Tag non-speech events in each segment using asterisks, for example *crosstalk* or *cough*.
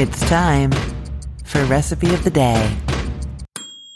It's time for Recipe of the Day.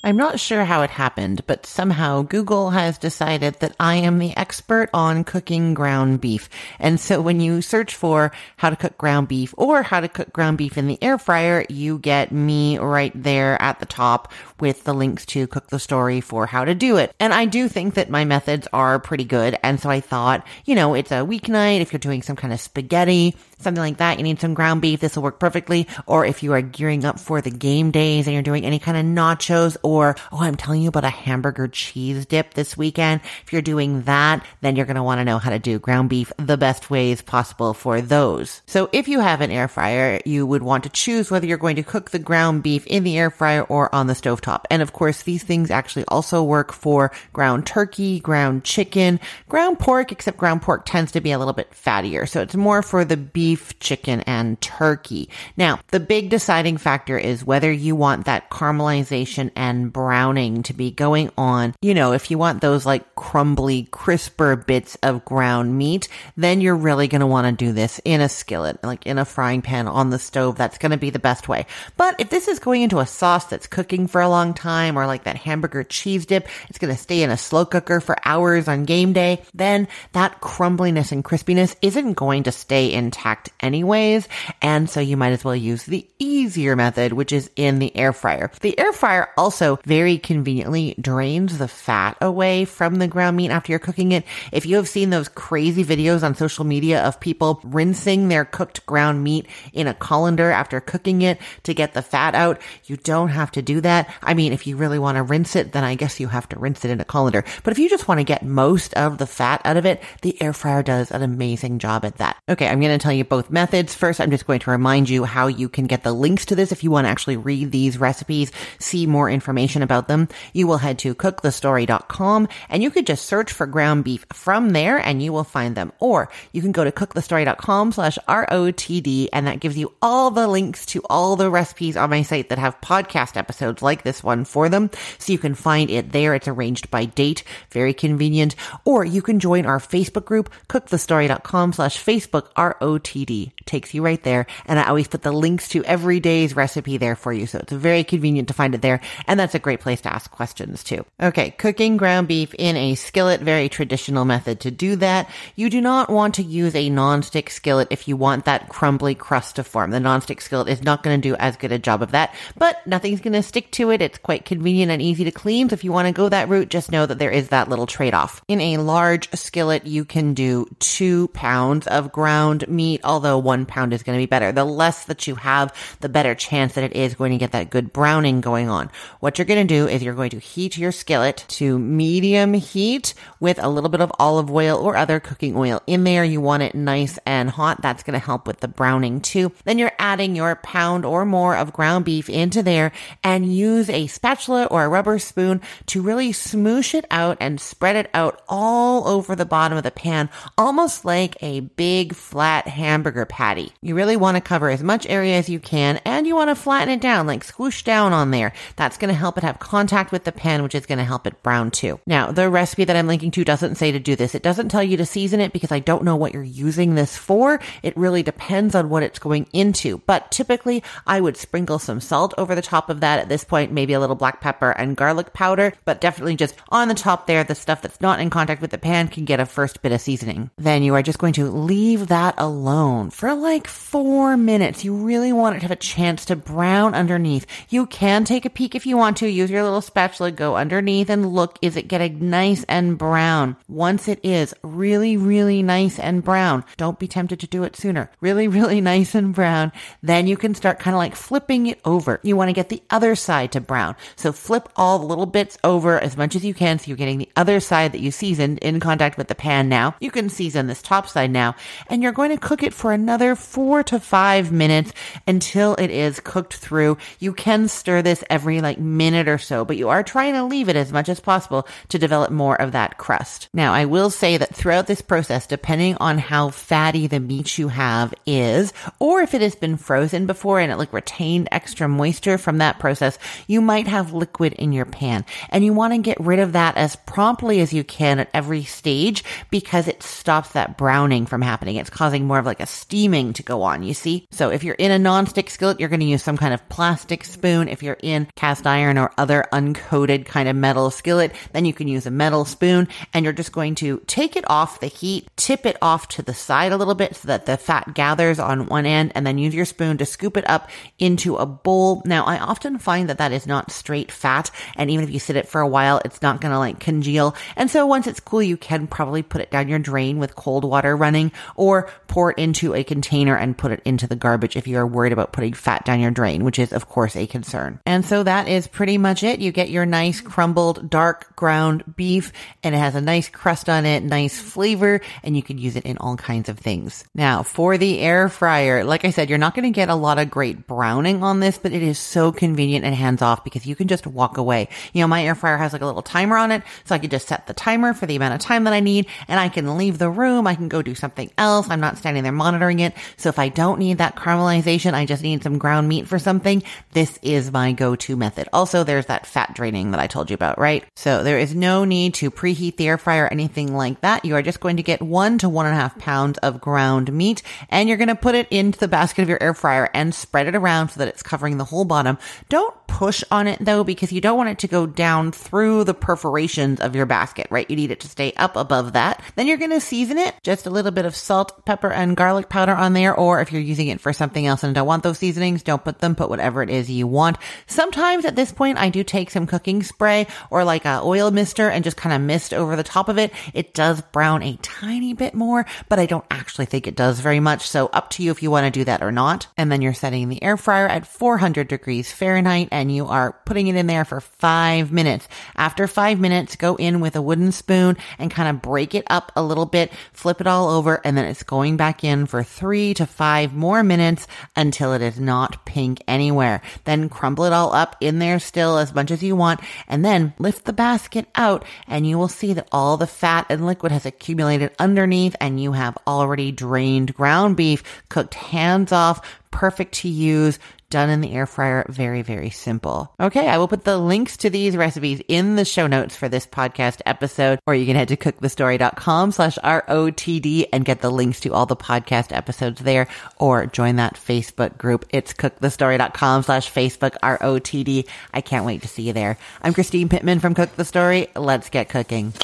I'm not sure how it happened, but somehow Google has decided that I am the expert on cooking ground beef. And so when you search for how to cook ground beef or how to cook ground beef in the air fryer, you get me right there at the top with the links to cook the story for how to do it. And I do think that my methods are pretty good. And so I thought, you know, it's a weeknight. If you're doing some kind of spaghetti, something like that, you need some ground beef. This will work perfectly. Or if you are gearing up for the game days and you're doing any kind of nachos or, oh, I'm telling you about a hamburger cheese dip this weekend. If you're doing that, then you're going to want to know how to do ground beef the best ways possible for those. So if you have an air fryer, you would want to choose whether you're going to cook the ground beef in the air fryer or on the stovetop. And of course, these things actually also work for ground turkey, ground chicken, ground pork, except ground pork tends to be a little bit fattier. So it's more for the beef, chicken, and turkey. Now, the big deciding factor is whether you want that caramelization and browning to be going on. You know, if you want those like crumbly, crisper bits of ground meat, then you're really going to want to do this in a skillet, like in a frying pan on the stove. That's going to be the best way. But if this is going into a sauce that's cooking for a long time or like that hamburger cheese dip, it's going to stay in a slow cooker for hours on game day, then that crumbliness and crispiness isn't going to stay intact anyways. And so you might as well use the easier method, which is in the air fryer. The air fryer also very conveniently drains the fat away from the ground meat after you're cooking it. If you have seen those crazy videos on social media of people rinsing their cooked ground meat in a colander after cooking it to get the fat out, you don't have to do that. I mean, if you really want to rinse it, then I guess you have to rinse it in a colander. But if you just want to get most of the fat out of it, the air fryer does an amazing job at that. Okay, I'm going to tell you both methods. First, I'm just going to remind you how you can get the links to this if you want to actually read these recipes, see more information about them. You will head to cookthestory.com and you could just search for ground beef from there and you will find them. Or you can go to cookthestory.com slash ROTD and that gives you all the links to all the recipes on my site that have podcast episodes like this one for them. So you can find it there. It's arranged by date. Very convenient. Or you can join our Facebook group, cookthestory.com slash Facebook ROTD. TD. Takes you right there. And I always put the links to every day's recipe there for you. So it's very convenient to find it there. And that's a great place to ask questions too. Okay. Cooking ground beef in a skillet. Very traditional method to do that. You do not want to use a nonstick skillet if you want that crumbly crust to form. The nonstick skillet is not going to do as good a job of that, but nothing's going to stick to it. It's quite convenient and easy to clean. So if you want to go that route, just know that there is that little trade off. In a large skillet, you can do two pounds of ground meat, although one pound is going to be better. The less that you have, the better chance that it is going to get that good browning going on. What you're going to do is you're going to heat your skillet to medium heat with a little bit of olive oil or other cooking oil in there. You want it nice and hot. That's going to help with the browning too. Then you're adding your pound or more of ground beef into there and use a spatula or a rubber spoon to really smoosh it out and spread it out all over the bottom of the pan, almost like a big flat hamburger patty. You really want to cover as much area as you can and you want to flatten it down, like squish down on there. That's going to help it have contact with the pan, which is going to help it brown too. Now, the recipe that I'm linking to doesn't say to do this. It doesn't tell you to season it because I don't know what you're using this for. It really depends on what it's going into. But typically, I would sprinkle some salt over the top of that at this point, maybe a little black pepper and garlic powder, but definitely just on the top there, the stuff that's not in contact with the pan can get a first bit of seasoning. Then you are just going to leave that alone for like four minutes. You really want it to have a chance to brown underneath. You can take a peek if you want to. Use your little spatula, go underneath and look, is it getting nice and brown? Once it is really, really nice and brown, don't be tempted to do it sooner. Really, really *laughs* nice and brown. Then you can start kind of like flipping it over. You want to get the other side to brown. So flip all the little bits over as much as you can so you're getting the other side that you seasoned in contact with the pan now. You can season this top side now and you're going to cook it for another four to five minutes until it is cooked through. You can stir this every like minute or so, but you are trying to leave it as much as possible to develop more of that crust. Now, I will say that throughout this process, depending on how fatty the meat you have is, or if it has been frozen before and it like retained extra moisture from that process, you might have liquid in your pan and you want to get rid of that as promptly as you can at every stage because it stops that browning from happening. It's causing more of like a steam seaming to go on, you see? So if you're in a nonstick skillet, you're going to use some kind of plastic spoon. If you're in cast iron or other uncoated kind of metal skillet, then you can use a metal spoon and you're just going to take it off the heat, tip it off to the side a little bit so that the fat gathers on one end and then use your spoon to scoop it up into a bowl. Now, I often find that that is not straight fat. And even if you sit it for a while, it's not going to like congeal. And so once it's cool, you can probably put it down your drain with cold water running or pour it into a container and put it into the garbage if you are worried about putting fat down your drain, which is of course a concern. And so that is pretty much it. You get your nice crumbled dark ground beef and it has a nice crust on it, nice flavor, and you can use it in all kinds of things. Now for the air fryer, like I said, you're not going to get a lot of great browning on this, but it is so convenient and hands off because you can just walk away. You know, my air fryer has like a little timer on it, so I can just set the timer for the amount of time that I need and I can leave the room. I can go do something else. I'm not standing there monitoring it. So if I don't need that caramelization, I just need some ground meat for something. This is my go-to method. Also, there's that fat draining that I told you about, right? So there is no need to preheat the air fryer or anything like that. You are just going to get one to one and a half pounds of ground meat and you're going to put it into the basket of your air fryer and spread it around so that it's covering the whole bottom. Don't push on it though, because you don't want it to go down through the perforations of your basket, right? You need it to stay up above that. Then you're going to season it. Just a little bit of salt, pepper, and garlic powder on there. Or if you're using it for something else and don't want those seasonings, don't put them. Put whatever it is you want. Sometimes at this point, I do take some cooking spray or like a oil mister and just kind of mist over the top of it. It does brown a tiny bit more, but I don't actually think it does very much. So up to you if you want to do that or not. And then you're setting the air fryer at 400 degrees Fahrenheit and you are putting it in there for five minutes. After five minutes, go in with a wooden spoon and kind of break it up a little bit, flip it all over, and then it's going back in for three to five more minutes until it is not pink anywhere. Then crumble it all up in there still as much as you want, and then lift the basket out and you will see that all the fat and liquid has accumulated underneath and you have already drained ground beef cooked hands off perfect to use, done in the air fryer. Very, very simple. Okay. I will put the links to these recipes in the show notes for this podcast episode, or you can head to cookthestory.com slash ROTD and get the links to all the podcast episodes there, or join that Facebook group. It's cookthestory.com slash Facebook ROTD. I can't wait to see you there. I'm Christine Pittman from Cook the Story. Let's get cooking.